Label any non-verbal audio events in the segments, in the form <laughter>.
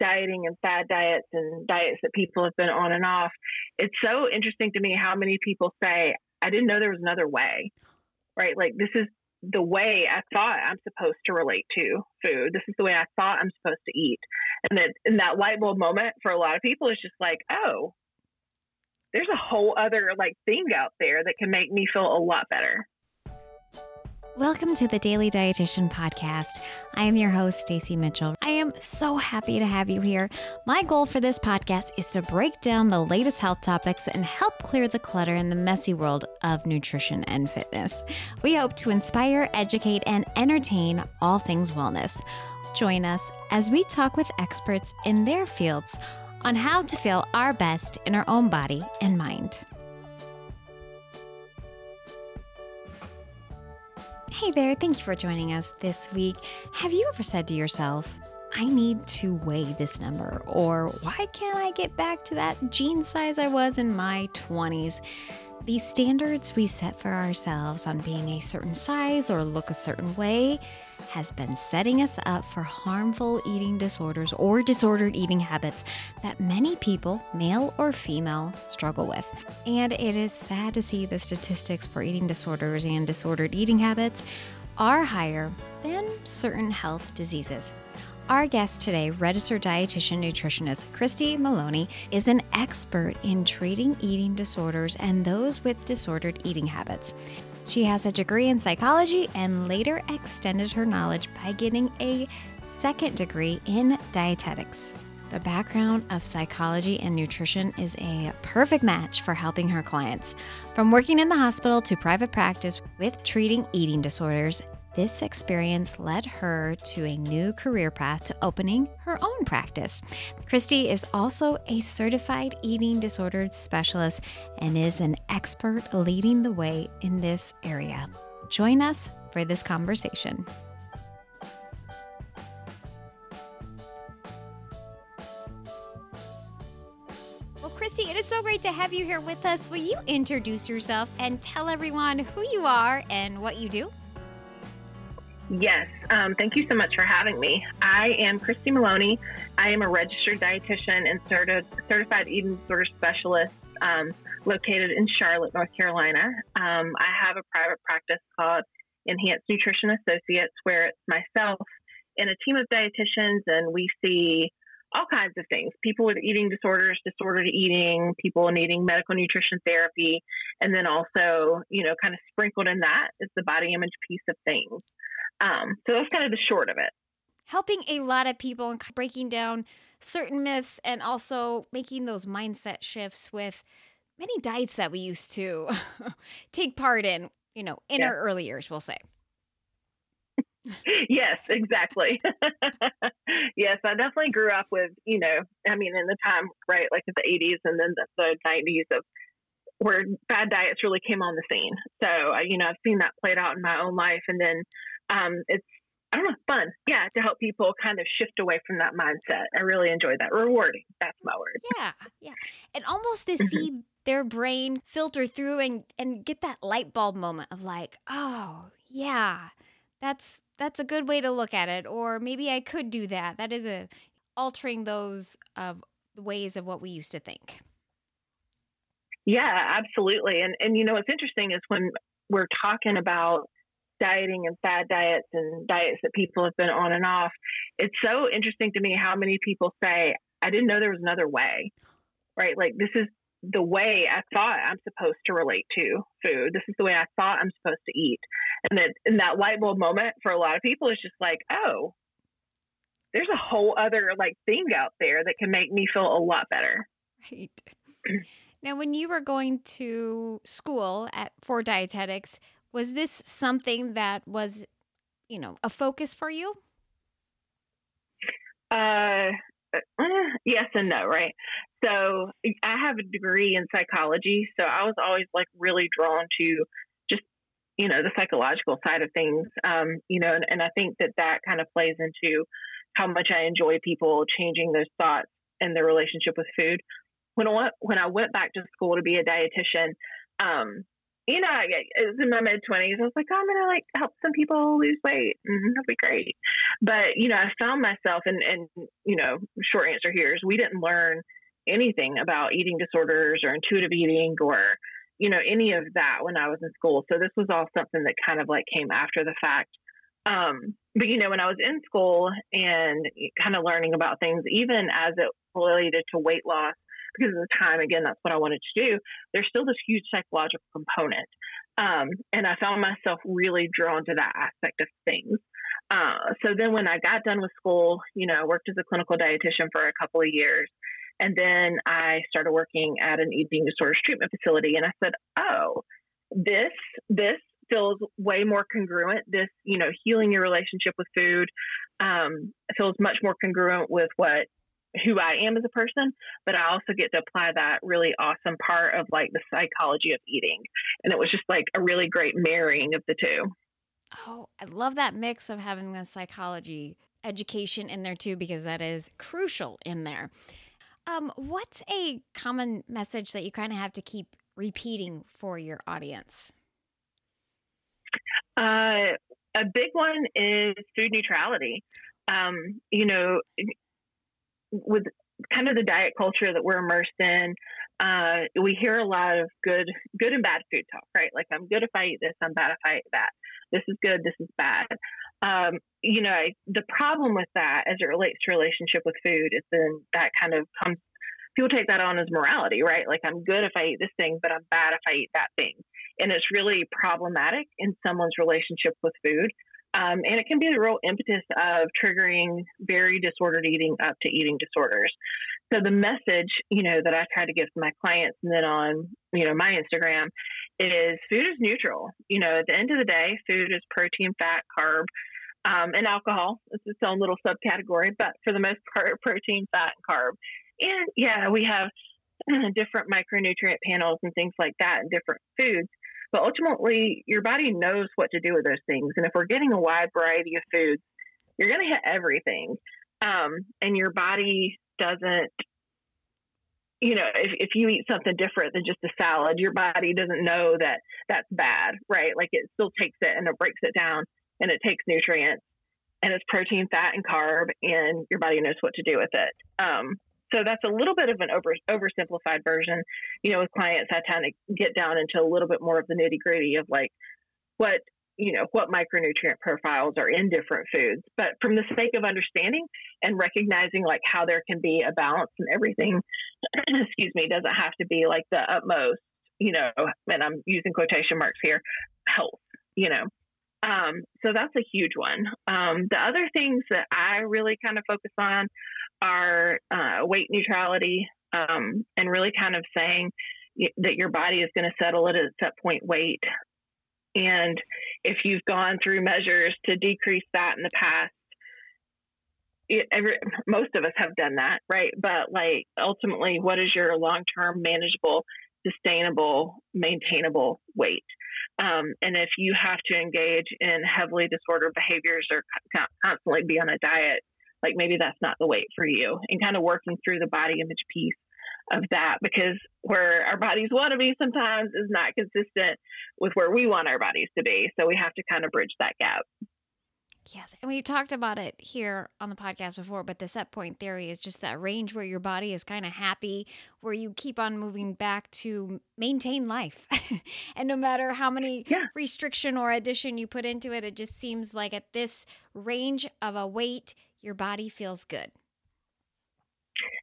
dieting and fad diets and diets that people have been on and off, it's so interesting to me how many people say, I didn't know there was another way, right? Like, this is the way I thought I'm supposed to relate to food. This is the way I thought I'm supposed to eat. And that in that light bulb moment for a lot of people is just like, oh, there's a whole other like thing out there that can make me feel a lot better. Welcome to the Daily Dietitian Podcast. I am your host, Stacy Mitchell. I am so happy to have you here. My goal for this podcast is to break down the latest health topics and help clear the clutter in the messy world of nutrition and fitness. We hope to inspire, educate, and entertain all things wellness. Join us as we talk with experts in their fields on how to feel our best in our own body and mind. Hey there, thank you for joining us this week. Have you ever said to yourself, I need to weigh this number, or why can't I get back to that jean size I was in my 20s? These standards we set for ourselves on being a certain size or look a certain way has been setting us up for harmful eating disorders or disordered eating habits that many people, male or female, struggle with. And it is sad to see the statistics for eating disorders and disordered eating habits are higher than certain health diseases. Our guest today, registered dietitian nutritionist Christy Maloney, is an expert in treating eating disorders and those with disordered eating habits. She has a degree in psychology and later extended her knowledge by getting a second degree in dietetics. The background of psychology and nutrition is a perfect match for helping her clients. From working in the hospital to private practice with treating eating disorders, this experience led her to a new career path to opening her own practice. Christy is also a certified eating disorder specialist and is an expert leading the way in this area. Join us for this conversation. Well, Christy, it is so great to have you here with us. Will you introduce yourself and tell everyone who you are and what you do? Yes, um, thank you so much for having me. I am Christy Maloney. I am a registered dietitian and certi- certified eating disorder specialist um, located in Charlotte, North Carolina. Um, I have a private practice called Enhance Nutrition Associates, where it's myself and a team of dietitians, and we see all kinds of things people with eating disorders, disordered eating, people needing medical nutrition therapy, and then also, you know, kind of sprinkled in that is the body image piece of things. Um, so that's kind of the short of it. Helping a lot of people and breaking down certain myths and also making those mindset shifts with many diets that we used to <laughs> take part in, you know, in yeah. our early years, we'll say. <laughs> yes, exactly. <laughs> yes, I definitely grew up with, you know, I mean, in the time, right, like in the 80s and then the, the 90s of where bad diets really came on the scene. So, you know, I've seen that played out in my own life. And then um, it's I don't know, fun. Yeah, to help people kind of shift away from that mindset. I really enjoy that. Rewarding. That's my word. Yeah, yeah. And almost to mm-hmm. see their brain filter through and and get that light bulb moment of like, oh yeah, that's that's a good way to look at it. Or maybe I could do that. That is a altering those of the ways of what we used to think. Yeah, absolutely. And and you know what's interesting is when we're talking about dieting and fad diets and diets that people have been on and off, it's so interesting to me how many people say, I didn't know there was another way, right? Like, this is the way I thought I'm supposed to relate to food. This is the way I thought I'm supposed to eat. And that in that light bulb moment for a lot of people is just like, oh, there's a whole other like thing out there that can make me feel a lot better. Right. <clears throat> Now, when you were going to school at for dietetics, was this something that was, you know, a focus for you? Uh, uh, yes and no, right? So I have a degree in psychology, so I was always like really drawn to just you know the psychological side of things, um, you know, and, and I think that that kind of plays into how much I enjoy people changing their thoughts and their relationship with food. When I went, when I went back to school to be a dietitian, um, you know, it was in my mid twenties. I was like, oh, I'm gonna like help some people lose weight, and that'll be great. But you know, I found myself, and and you know, short answer here is we didn't learn anything about eating disorders or intuitive eating or you know any of that when I was in school. So this was all something that kind of like came after the fact. Um, but you know, when I was in school and kind of learning about things, even as it related to weight loss, because of the time, again, that's what I wanted to do. There's still this huge psychological component, um, and I found myself really drawn to that aspect of things. Uh, so then, when I got done with school, you know, I worked as a clinical dietitian for a couple of years, and then I started working at an eating disorders treatment facility. And I said, oh, this, this feels way more congruent. This, you know, healing your relationship with food um, feels much more congruent with what who I am as a person, but I also get to apply that really awesome part of like the psychology of eating. And it was just like a really great marrying of the two. Oh, I love that mix of having the psychology education in there too, because that is crucial in there. Um, what's a common message that you kind of have to keep repeating for your audience? Uh, a big one is food neutrality. Um, you know, with kind of the diet culture that we're immersed in, uh, we hear a lot of good, good and bad food talk, right? Like I'm good if I eat this, I'm bad if I eat that. This is good, this is bad um, you know, I, the problem with that as it relates to relationship with food is then that kind of comes, people take that on as morality, right? Like I'm good if I eat this thing, but I'm bad if I eat that thing. And it's really problematic in someone's relationship with food. Um, and it can be the real impetus of triggering very disordered eating up to eating disorders. So the message, you know, that I try to give to my clients and then on, you know, my Instagram is food is neutral. You know, at the end of the day, food is protein, fat, carb, um, and alcohol. It's its own little subcategory, but for the most part, <laughs> protein, fat, and carb. And yeah, we have <clears throat> different micronutrient panels and things like that in different foods. But ultimately, your body knows what to do with those things. And if we're getting a wide variety of foods, you're going to hit everything. Um, and your body doesn't you know, if, if you eat something different than just a salad, your body doesn't know that that's bad, right? Like it still takes it and it breaks it down and it takes nutrients and it's protein, fat, and carb, and your body knows what to do with it. Um, so that's a little bit of an over oversimplified version. You know, with clients, I tend to get down into a little bit more of the nitty gritty of like what you know what micronutrient profiles are in different foods but from the sake of understanding and recognizing like how there can be a balance and everything <clears throat> excuse me doesn't have to be like the utmost you know and i'm using quotation marks here health you know um, so that's a huge one um, the other things that i really kind of focus on are uh, weight neutrality um, and really kind of saying that your body is going to settle at a set point weight and if you've gone through measures to decrease that in the past, it, every, most of us have done that, right? But like ultimately, what is your long term manageable, sustainable, maintainable weight? Um, and if you have to engage in heavily disordered behaviors or constantly be on a diet, like maybe that's not the weight for you, and kind of working through the body image piece of that because where our bodies want to be sometimes is not consistent with where we want our bodies to be. So we have to kind of bridge that gap. Yes. And we've talked about it here on the podcast before, but the set point theory is just that range where your body is kind of happy, where you keep on moving back to maintain life. <laughs> and no matter how many yeah. restriction or addition you put into it, it just seems like at this range of a weight, your body feels good.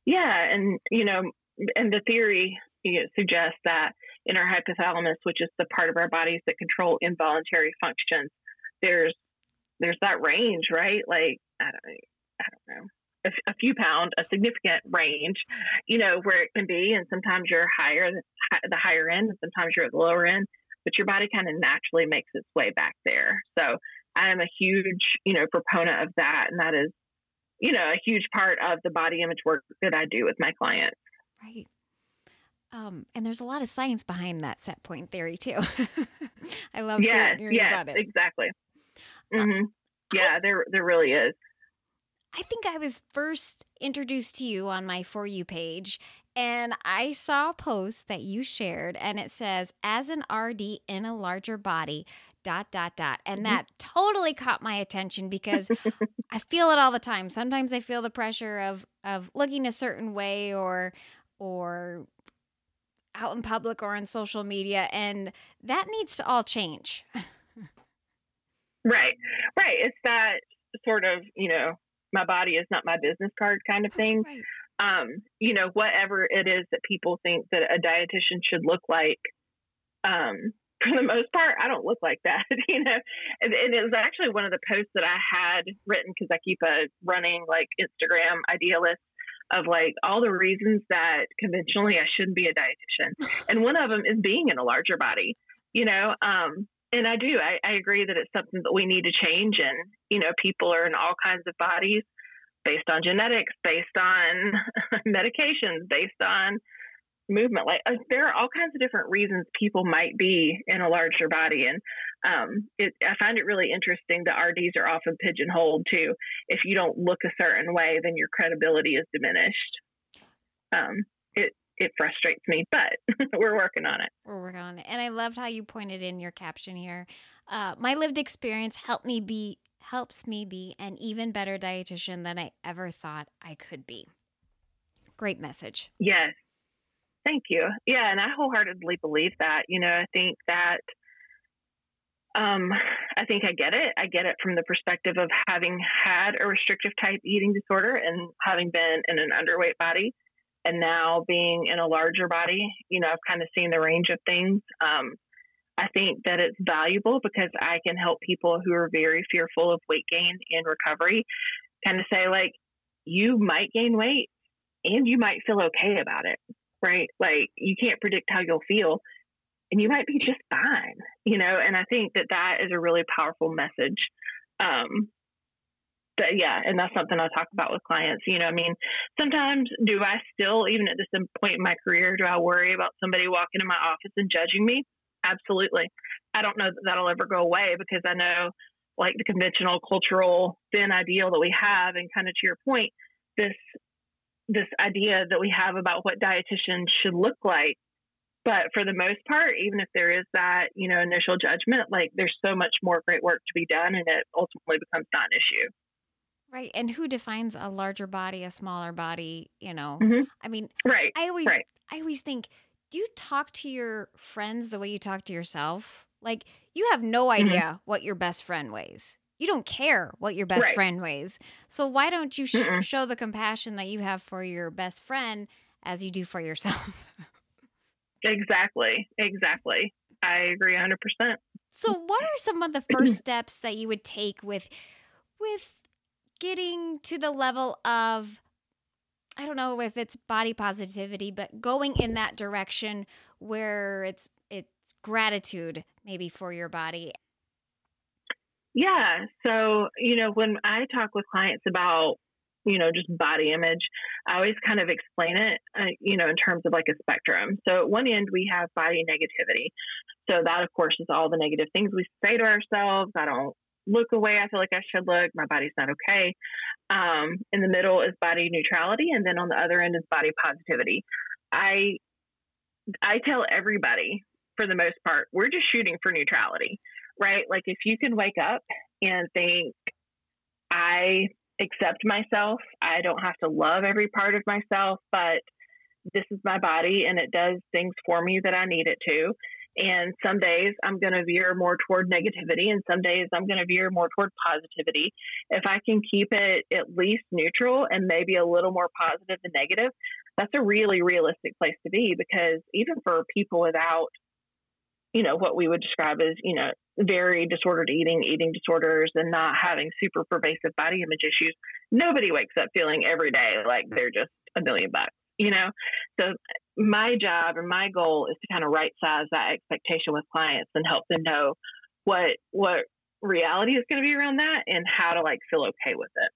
Yeah. And, you know, and the theory suggests that in our hypothalamus, which is the part of our bodies that control involuntary functions, there's there's that range, right? Like I don't, I don't know, a, a, few pound, a significant range, you know, where it can be, and sometimes you're higher, the higher end, and sometimes you're at the lower end, but your body kind of naturally makes its way back there. So I am a huge, you know, proponent of that, and that is, you know, a huge part of the body image work that I do with my clients. Right. Um, and there's a lot of science behind that set point theory too. <laughs> I love yes, hearing, yes, about it. Exactly. Uh, mm-hmm. yeah, I, there there really is. I think I was first introduced to you on my For You page, and I saw a post that you shared, and it says, as an RD in a larger body, dot, dot, dot. And Mhm. that totally caught my attention because <laughs> I feel it all the time. Sometimes I feel the pressure of, of looking a certain way or, or, out in public or on social media and that needs to all change Right, right. It's that sort of, you know, my body is not my business card kind of thing. right Um, you know, whatever it is that people think that a dietitian should look like, um, <laughs> for the most part, I don't look like that, <laughs> you know. And, and it was actually one of the posts that I had written because I keep a running like Instagram idea list of like all the reasons that conventionally I shouldn't be a dietitian. <laughs> And one of them is being in a larger body, you know. Um, and I do, I, I agree that it's something that we need to change. And, you know, people are in all kinds of bodies based on genetics, based on medications, based on movement. Like uh, there are all kinds of different reasons people might be in a larger body, and um, it, I find it really interesting that RDs are often pigeonholed too. If you don't look a certain way, then your credibility is diminished. Um, it it frustrates me, but <laughs> we're working on it. we're working on it and i loved how you pointed in your caption here uh, my lived experience helped me be helps me be an even better dietitian than i ever thought i could be great message Yes. Thank you. Yeah, and I wholeheartedly believe that. You know, I think that um I think I get it. I get it from the perspective of having had a restrictive type eating disorder and having been in an underweight body and now being in a larger body, you know, I've kind of seen the range of things. Um I think that it's valuable because I can help people who are very fearful of weight gain in recovery kind of say like you might gain weight and you might feel okay about it, right? Like you can't predict how you'll feel and you might be just fine, you know? And I think that that is a really powerful message. Um, but yeah, and that's something I talk about with clients. You know, I mean, sometimes do I still, even at this point in my career, do I worry about somebody walking in my office and judging me? Absolutely. I don't know that that'll ever go away because I know, like the conventional cultural thin ideal that we have, and kind of to your point, this this idea that we have about what dietitians should look like. But for the most part, even if there is that, you know, initial judgment, like there's so much more great work to be done and it ultimately becomes not an issue. right and who defines a larger body a smaller body you know Mhm. i mean Right. i always Right. i always think do you talk to your friends the way you talk to yourself like you have no Mm-hmm. idea what your best friend weighs you don't care what your best Right. friend weighs so why don't you sh- Mm-mm. show the compassion that you have for your best friend as you do for yourself Exactly. Exactly. I agree 100%. So, what are some of the first <clears throat> steps that you would take with with getting to the level of I don't know if it's body positivity, but going in that direction where it's it's gratitude maybe for your body. Yeah. So, you know, when I talk with clients about, you know, just body image, I always kind of explain it, uh, you know, in terms of like a spectrum. So, at one end, we have body negativity. So, that, of course, is all the negative things we say to ourselves. I don't look the way I feel like I should look. My body's not okay. Um, in the middle is body neutrality. And then on the other end is body positivity. I, I tell everybody, for the most part, we're just shooting for neutrality right? Like if you can wake up and think, I accept myself, I don't have to love every part of myself, but this is my body and it does things for me that I need it to. And some days I'm going to veer more toward negativity, and some days I'm going to veer more toward positivity. If I can keep it at least neutral and maybe a little more positive than negative, that's a really realistic place to be because even for people without you know what we would describe as you know very disordered eating eating disorders and not having super pervasive body image issues nobody wakes up feeling every day like they're just a million bucks you know so my job and my goal is to kind of right size that expectation with clients and help them know what what reality is going to be around that and how to like feel okay with it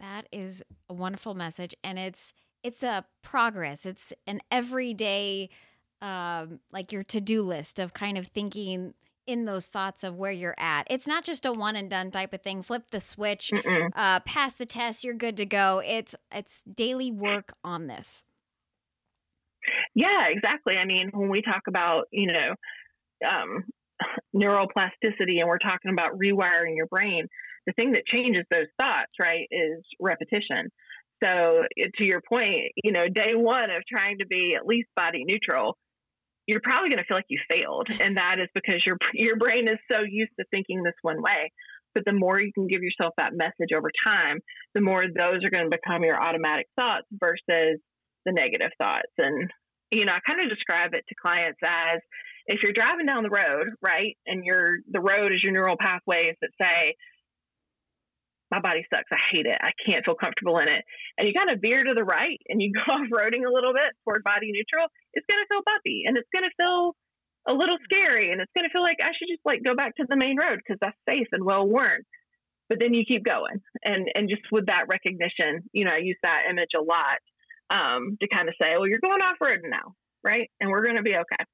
That is a wonderful message and it's it's a progress. It's an everyday um like your to-do list of kind of thinking in those thoughts of where you're at. It's not just a one and done type of thing. Flip the switch, uh, pass the test, you're good to go. It's it's daily work on this. Yeah, exactly. I mean, when we talk about, you know, um, <sighs> neuroplasticity and we're talking about rewiring your brain, the thing that changes those thoughts, right, is repetition. So, to your point, you know, day one of trying to be at least body neutral, you're probably going to feel like you failed, and that is because your <laughs> your brain is so used to thinking this one way. But the more you can give yourself that message over time, the more those are going to become your automatic thoughts versus the negative thoughts. And you know, I kind of describe it to clients as if you're driving down the road, right, and you're the road is your neural pathways that say my body sucks. I hate it. I can't feel comfortable in it. And you kind of veer to the right and you <laughs> go off roading a little bit toward body neutral. It's going to feel bumpy and it's going to feel a little scary and it's going to feel like I should just like go back to the main road because that's safe and well worn. But then you keep going. And, and just with that recognition, you know, I use that image a lot um, to kind of say, well, you're going off road now, right? And we're going to be okay.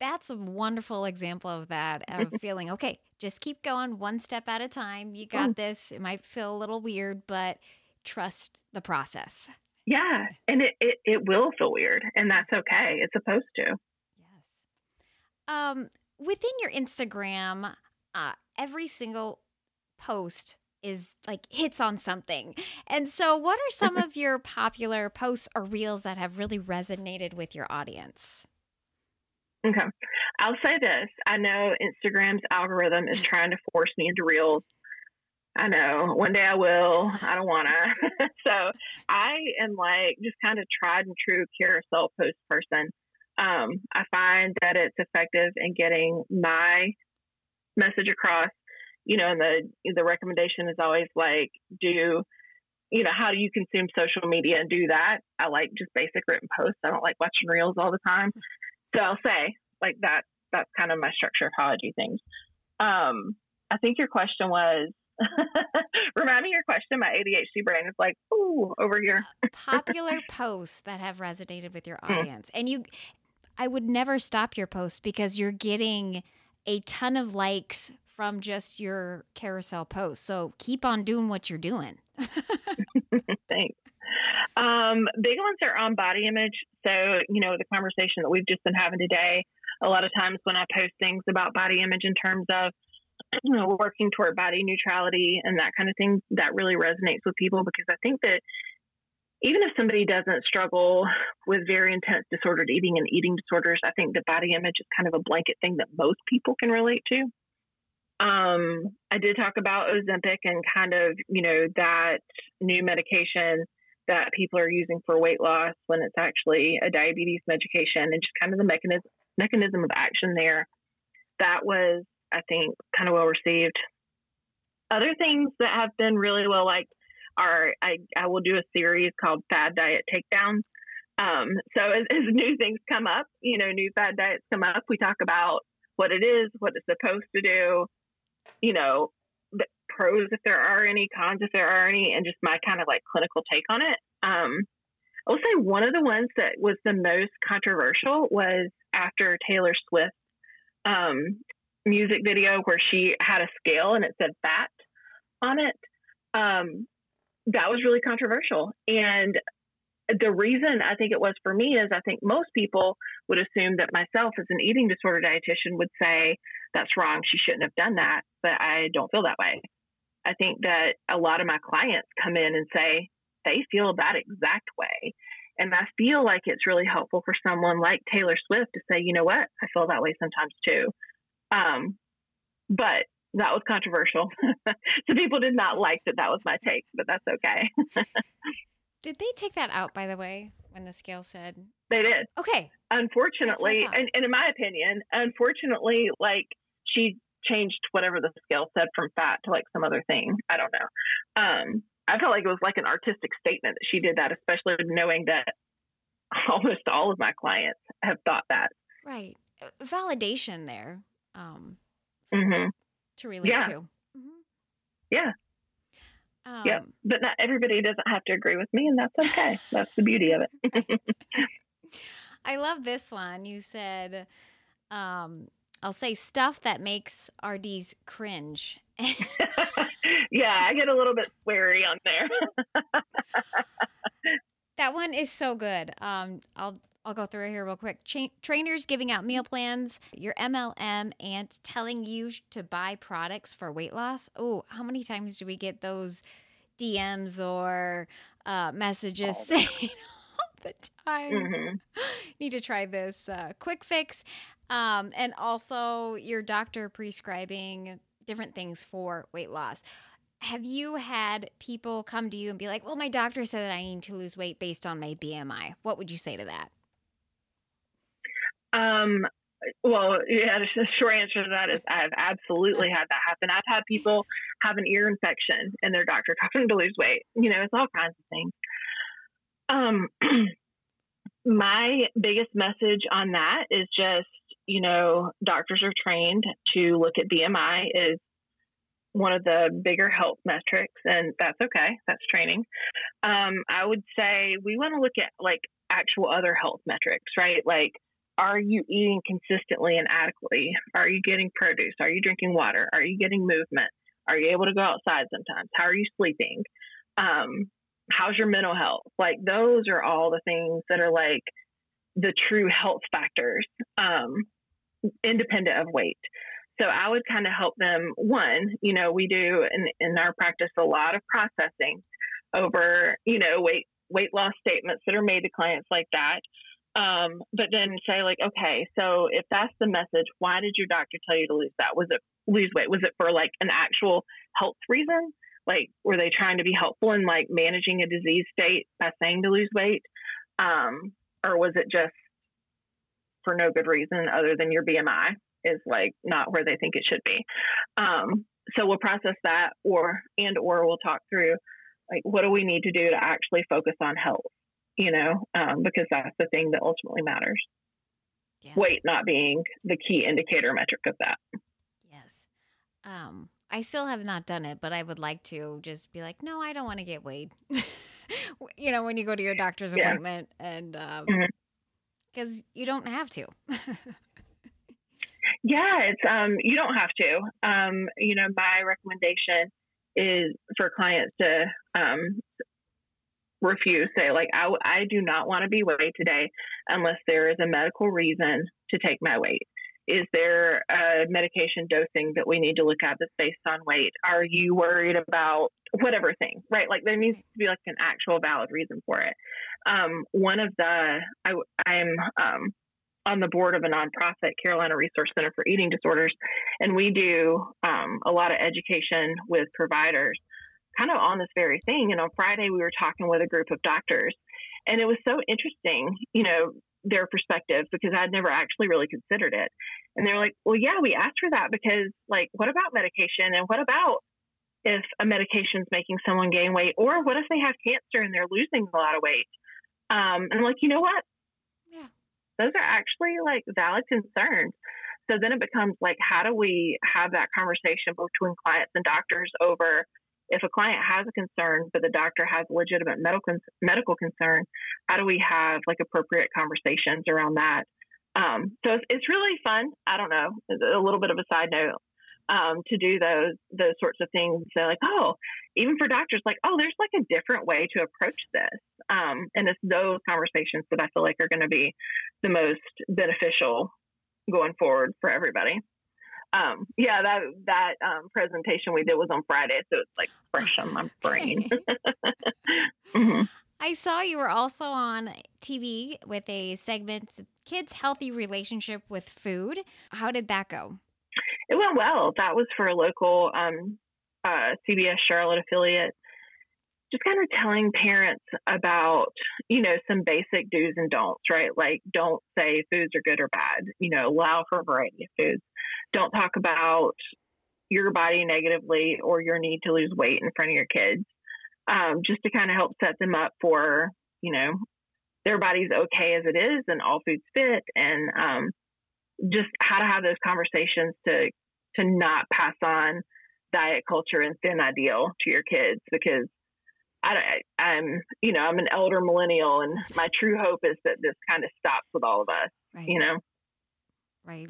That's a wonderful example of that of <laughs> feeling okay, just keep going one step at a time. You got Mm. this. It might feel a little weird, but trust the process. Yeah. And it, it, it will feel weird and that's okay. It's supposed to. Yes. Um, within your Instagram, uh, every single post is like hits on something. And so, what are some <laughs> of your popular posts or reels that have really resonated with your audience? Okay. I'll say this. I know Instagram's algorithm is trying to force me into reels. I know one day I will. I don't want to. <laughs> so I am like just kind of tried and true carousel post person. Um, I find that it's effective in getting my message across. You know, and the the recommendation is always like do you know how do you consume social media and do that. I like just basic written posts. I don't like watching reels all the time. So I'll say like that. That's kind of my structure of how I do things. Um, I think your question was. <laughs> remind me your question. My ADHD brain is like, ooh, over here. Popular <laughs> posts that have resonated with your Hmm. audience. And you, I would never stop your post because you're getting a ton of likes from just your carousel post. So keep on doing what you're doing. <laughs> Thanks. Um, big ones are on body image. So, you know, the conversation that we've just been having today, a lot of times when I post things about body image in terms of <clears throat> you know, working toward body neutrality and that kind of thing, that really resonates with people because I think that even if somebody doesn't struggle with very intense disordered eating and eating disorders, I think the body image is kind of a blanket thing that most people can relate to. Um, I did talk about Ozempic and kind of, you know, that new medication that people are using for weight loss when it's actually a diabetes medication and just kind of the mechanism mechanism of action there. That was, I think, kind of well received. Other things that have been really well liked are I, I will do a series called Fad Diet Takedown. Um, so as, as new things come up, you know, new fad diets come up, we talk about what it is, what it's supposed to do, you know, pros if there are any, cons if there are any, and just my kind of like clinical take on it. Um, I will say one of the ones that was the most controversial was after Taylor Swift's um, music video where she had a scale and it said fat on it. Um, that was really controversial. And the reason I think it was for me is I think most people would assume that myself as an eating disorder dietitian would say, that's wrong. She shouldn't have done that. But I don't feel that way. I think that a lot of my clients come in and say they feel that exact way. And I feel like it's really helpful for someone like Taylor Swift to say, you know what, I feel that way sometimes too. Um, but that was controversial. <laughs> so people did not like that that was my take, but that's okay. <laughs> Did they take that out, by the way, when the scale said, they did. okay, Unfortunately, That's what I thought. and, and in my opinion, unfortunately, like she changed whatever the scale said from fat to like some other thing. I don't know. Um, I felt like it was like an artistic statement that she did that, especially knowing that <laughs> almost all of my clients have thought that. right, Uh, validation there um, hmm to relate Yeah. to. Mhm. Yeah. Um, Yeah. But not everybody doesn't have to agree with me, and that's okay. <laughs> that's the beauty of it. <laughs> I love this one. You said, um, I'll say stuff that makes RDs cringe. <laughs> yeah, I get a little bit wary on there. <laughs> that one is so good. Um, I'll I'll go through it here real quick. Cha- trainers giving out meal plans, your MLM, and telling you to buy products for weight loss. Oh, how many times do we get those DMs or uh, messages all <laughs> saying all the time, mm-hmm. need to try this uh, quick fix? Um, and also your doctor prescribing different things for weight loss. Have you had people come to you and be like, well, my doctor said that I need to lose weight based on my BMI? What would you say to that? Um, well, yeah, <laughs> the short answer to that is I've absolutely had that happen. I've had people have an ear infection and their doctor told them to lose weight. You know, it's all kinds of things. Um, <clears throat> my biggest message on that is just you know, doctors are trained to look at BMI is one of the bigger health metrics, and that's okay. That's training. Um, I would say we want to look at like actual other health metrics, right? Like, are you eating consistently and adequately? Are you getting produce? Are you drinking water? Are you getting movement? Are you able to go outside sometimes? How are you sleeping? Um, how's your mental health? Like, those are all the things that are like the true health factors. Um, independent of weight. So I would kind of help them. One, you know, we do in, in our practice a lot of processing over, you know, weight weight loss statements that are made to clients like that. Um, but then say like, okay, so if that's the message, why did your doctor tell you to lose that? Was it lose weight? Was it for like an actual health reason? Like, were they trying to be helpful in like managing a disease state by saying to lose weight? Um, or was it just for no good reason other than your BMI is like not where they think it should be. Um, so we'll process that or and or we'll talk through like what do we need to do to actually focus on health, you know, um, because that's the thing that ultimately matters. Yes. Weight not being the key indicator metric of that. Yes. Um, I still have not done it, but I would like to just be like, no, I don't want to get weighed. <laughs> you know, when you go to your doctor's appointment yeah. and um, mm-hmm because you don't have to. <laughs> yeah, it's um, you don't have to. Um, you know, my recommendation is for clients to um, refuse. Say like, I, I do not want to be weighed today unless there is a medical reason to take my weight. Is there a medication dosing that we need to look at that's based on weight? Are you worried about whatever thing, right? Like there needs to be like an actual valid reason for it. Um, one of the, I, I'm um, on the board of a nonprofit, Carolina Resource Center for Eating Disorders, and we do um, a lot of education with providers kind of on this very thing. And on Friday, we were talking with a group of doctors, and it was so interesting, you know, their perspective because I'd never actually really considered it. And they're like, well, yeah, we asked for that because, like, what about medication? And what about if a medication is making someone gain weight? Or what if they have cancer and they're losing a lot of weight? Um, and I'm like, you know what? Yeah. Those are actually like valid concerns. So then it becomes like, how do we have that conversation between clients and doctors over if a client has a concern, but the doctor has a legitimate medical medical concern, how do we have like appropriate conversations around that? Um, so it's, it's really fun. I don't know, a little bit of a side note um, to do those those sorts of things. So like, oh, even for doctors, like, oh, there's like a different way to approach this, um, and it's those conversations that I feel like are going to be the most beneficial going forward for everybody um, yeah, that that um, presentation we did was on Friday, so it's like fresh on my brain. <laughs> <laughs> mm-hmm. I saw you were also on TV with a segment "Kids' Healthy Relationship with Food." How did that go? It went well. That was for a local um, uh, CBS Charlotte affiliate. Just kind of telling parents about, you know, some basic do's and don'ts, right? Like, don't say foods are good or bad. You know, allow for a variety of foods don't talk about your body negatively or your need to lose weight in front of your kids, um, just to kind of help set them up for, you know, their body's okay as it is and all foods fit and um, just how to have those conversations to to not pass on diet culture and thin ideal to your kids because I, I'm, you know, I'm an elder millennial, and my true hope is that this kind of stops with all of us. Right. You know, right.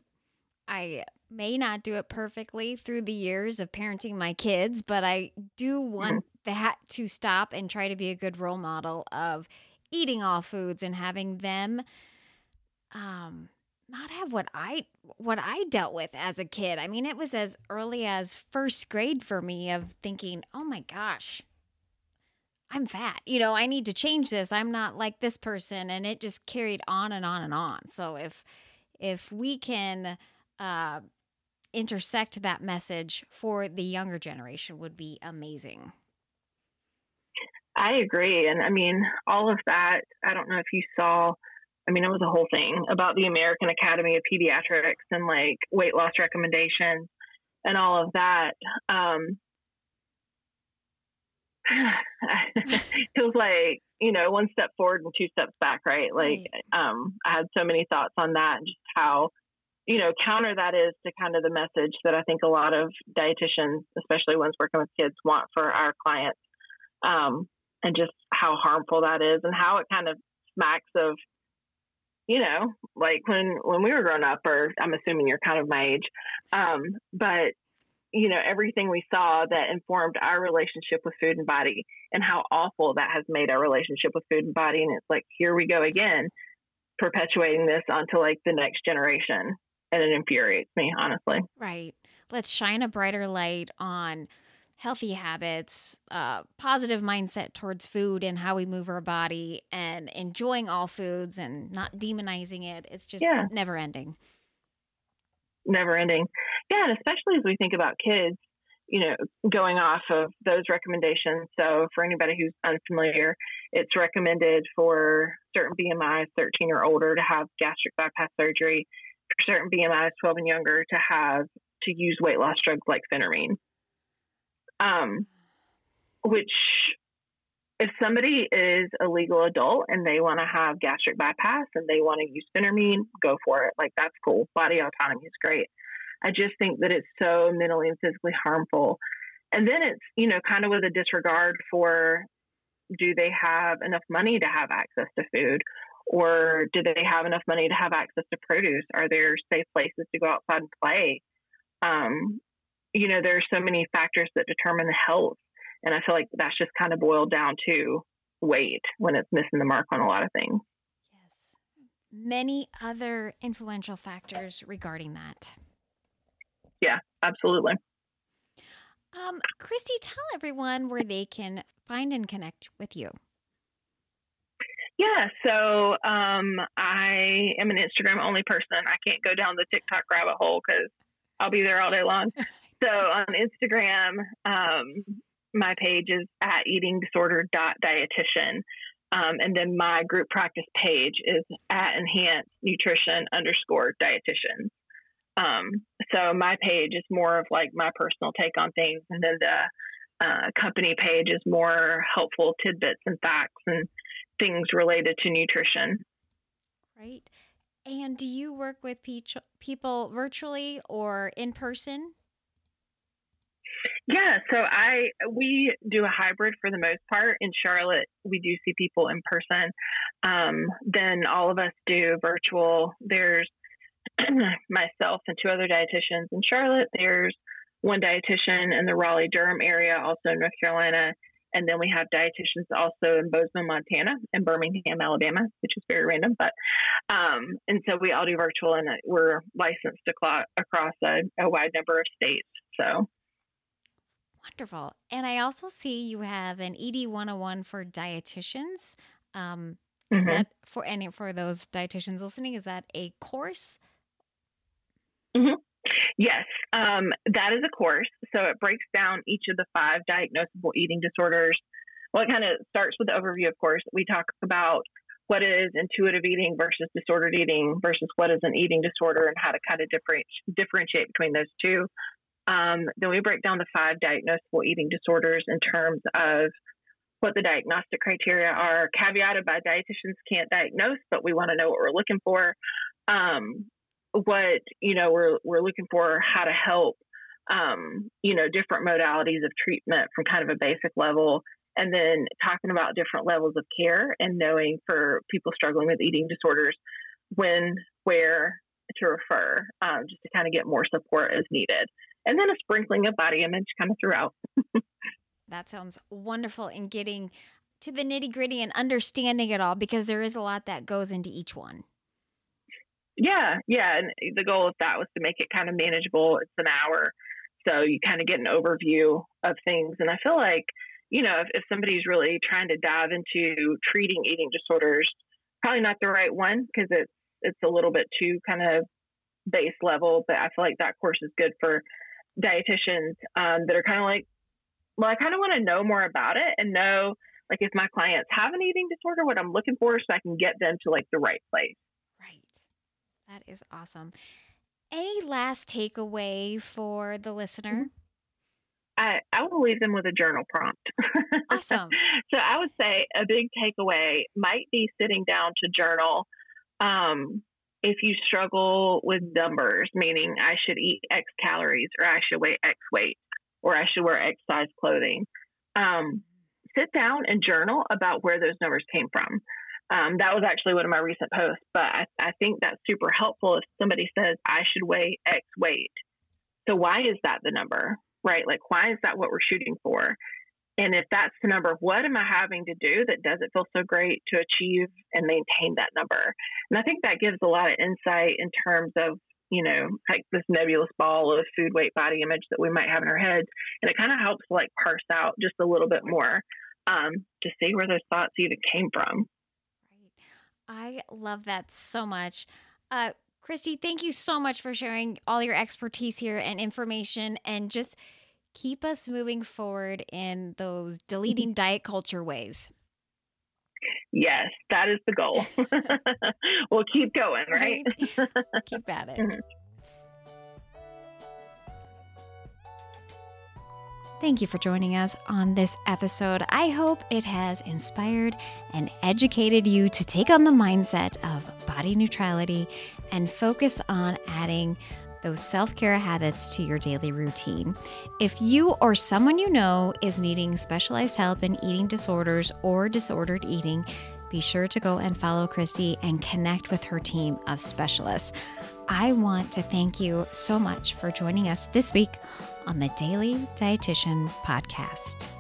I may not do it perfectly through the years of parenting my kids, but I do want mm-hmm. that to stop and try to be a good role model of eating all foods and having them um not have what I what I dealt with as a kid. I mean, it was as early as first grade for me of thinking, "Oh my gosh, I'm fat. You know, I need to change this. I'm not like this person." And it just carried on and on and on. So if if we can uh, intersect that message for the younger generation would be amazing. I agree. And I mean, all of that, I don't know if you saw, I mean, it was a whole thing about the American Academy of Pediatrics and like weight loss recommendations and all of that. Um, <sighs> feels like, you know, one step forward and two steps back, right? Like, um, I had so many thoughts on that and just how you know, counter that is to kind of the message that I think a lot of dietitians, especially ones working with kids, want for our clients, um, and just how harmful that is, and how it kind of smacks of, you know, like when when we were growing up, or I'm assuming you're kind of my age, um, but you know, everything we saw that informed our relationship with food and body, and how awful that has made our relationship with food and body, and it's like here we go again perpetuating this onto like the next generation and it infuriates me, honestly. Right. Let's shine a brighter light on healthy habits, uh, positive mindset towards food and how we move our body, and enjoying all foods and not demonizing it. It's just yeah. never ending. Never ending. Yeah, and especially as we think about kids, you know, going off of those recommendations. So, for anybody who's unfamiliar, it's recommended for certain BMIs, 13 or older, to have gastric bypass surgery certain BMIs 12 and younger to have to use weight loss drugs like phentermine. Um, which, if somebody is a legal adult and they want to have gastric bypass and they want to use phentermine, go for it. Like, that's cool. Body autonomy is great. I just think that it's so mentally and physically harmful. And then it's, you know, kind of with a disregard for do they have enough money to have access to food? Or do they have enough money to have access to produce? Are there safe places to go outside and play? Um, you know, there are so many factors that determine the health. And I feel like that's just kind of boiled down to weight when it's missing the mark on a lot of things. Yes. Many other influential factors regarding that. Yeah, absolutely. Um, Christy, tell everyone where they can find and connect with you. Yeah, so um, I am an Instagram only person. I can't go down the TikTok rabbit hole because I'll be there all day long. <laughs> so on Instagram, um, my page is at eating disorder dot dietitian. Um, and then my group practice page is at enhanced nutrition underscore dietitian. Um, so my page is more of like my personal take on things, and then the uh, company page is more helpful tidbits and facts and things related to nutrition. Right. And do you work with people virtually or in person? Yeah, so I we do a hybrid for the most part. In Charlotte, we do see people in person. Um, then all of us do virtual. There's <clears throat> myself and two other dietitians in Charlotte. There's one dietitian in the Raleigh Durham area, also in North Carolina, and then we have dietitians also in Bozeman, Montana, and Birmingham, Alabama, which is very random. But um, and so we all do virtual, and we're licensed across a, a wide number of states. So wonderful. And I also see you have an ED 101 for dietitians. Um, is mm-hmm. that for any for those dietitians listening? Is that a course? Mm-hmm. Yes, um, that is a course. So it breaks down each of the five diagnosable eating disorders. Well, it kind of starts with the overview, of course. We talk about what is intuitive eating versus disordered eating versus what is an eating disorder and how to kind of differentiate between those two. Um, then we break down the five diagnosable eating disorders in terms of what the diagnostic criteria are, caveated by dietitians can't diagnose, but we want to know what we're looking for. Um, what you know we're we're looking for how to help um, you know different modalities of treatment from kind of a basic level and then talking about different levels of care and knowing for people struggling with eating disorders when where to refer um, just to kind of get more support as needed. And then a sprinkling of body image kind of throughout. <laughs> that sounds wonderful in getting to the nitty gritty and understanding it all because there is a lot that goes into each one. Yeah, yeah. And the goal of that was to make it kind of manageable. It's an hour. So you kind of get an overview of things. And I feel like, you know, if, if somebody's really trying to dive into treating eating disorders, probably not the right one because it's it's a little bit too kind of base level. But I feel like that course is good for dietitians um, that are kind of like, well, I kind of want to know more about it and know like if my clients have an eating disorder, what I'm looking for, so I can get them to like the right place. That is awesome. Any last takeaway for the listener? Mm-hmm. I, I will leave them with a journal prompt. <laughs> Awesome. so I would say a big takeaway might be sitting down to journal. Um, if you struggle with numbers, meaning I should eat X calories or I should weigh X weight or I should wear X size clothing, um, sit down and journal about where those numbers came from. Um, that was actually one of my recent posts, but I, I think that's super helpful if somebody says I should weigh X weight. So why is that the number, right? Like, why is that what we're shooting for? And if that's the number, what am I having to do that doesn't feel so great to achieve and maintain that number? And I think that gives a lot of insight in terms of, you know, like this nebulous ball of food, weight, body image that we might have in our heads. And it kind of helps like parse out just a little bit more um, to see where those thoughts even came from. I love that so much. Uh, Christy, thank you so much for sharing all your expertise here and information and just keep us moving forward in those deleting <laughs> diet culture ways. Yes, that is the goal. <laughs> we'll keep going, right? right? keep at it. <laughs> Thank you for joining us on this episode. I hope it has inspired and educated you to take on the mindset of body neutrality and focus on adding those self care habits to your daily routine. If you or someone you know is needing specialized help in eating disorders or disordered eating, be sure to go and follow Christy and connect with her team of specialists. I want to thank you so much for joining us this week on the Daily Dietitian Podcast.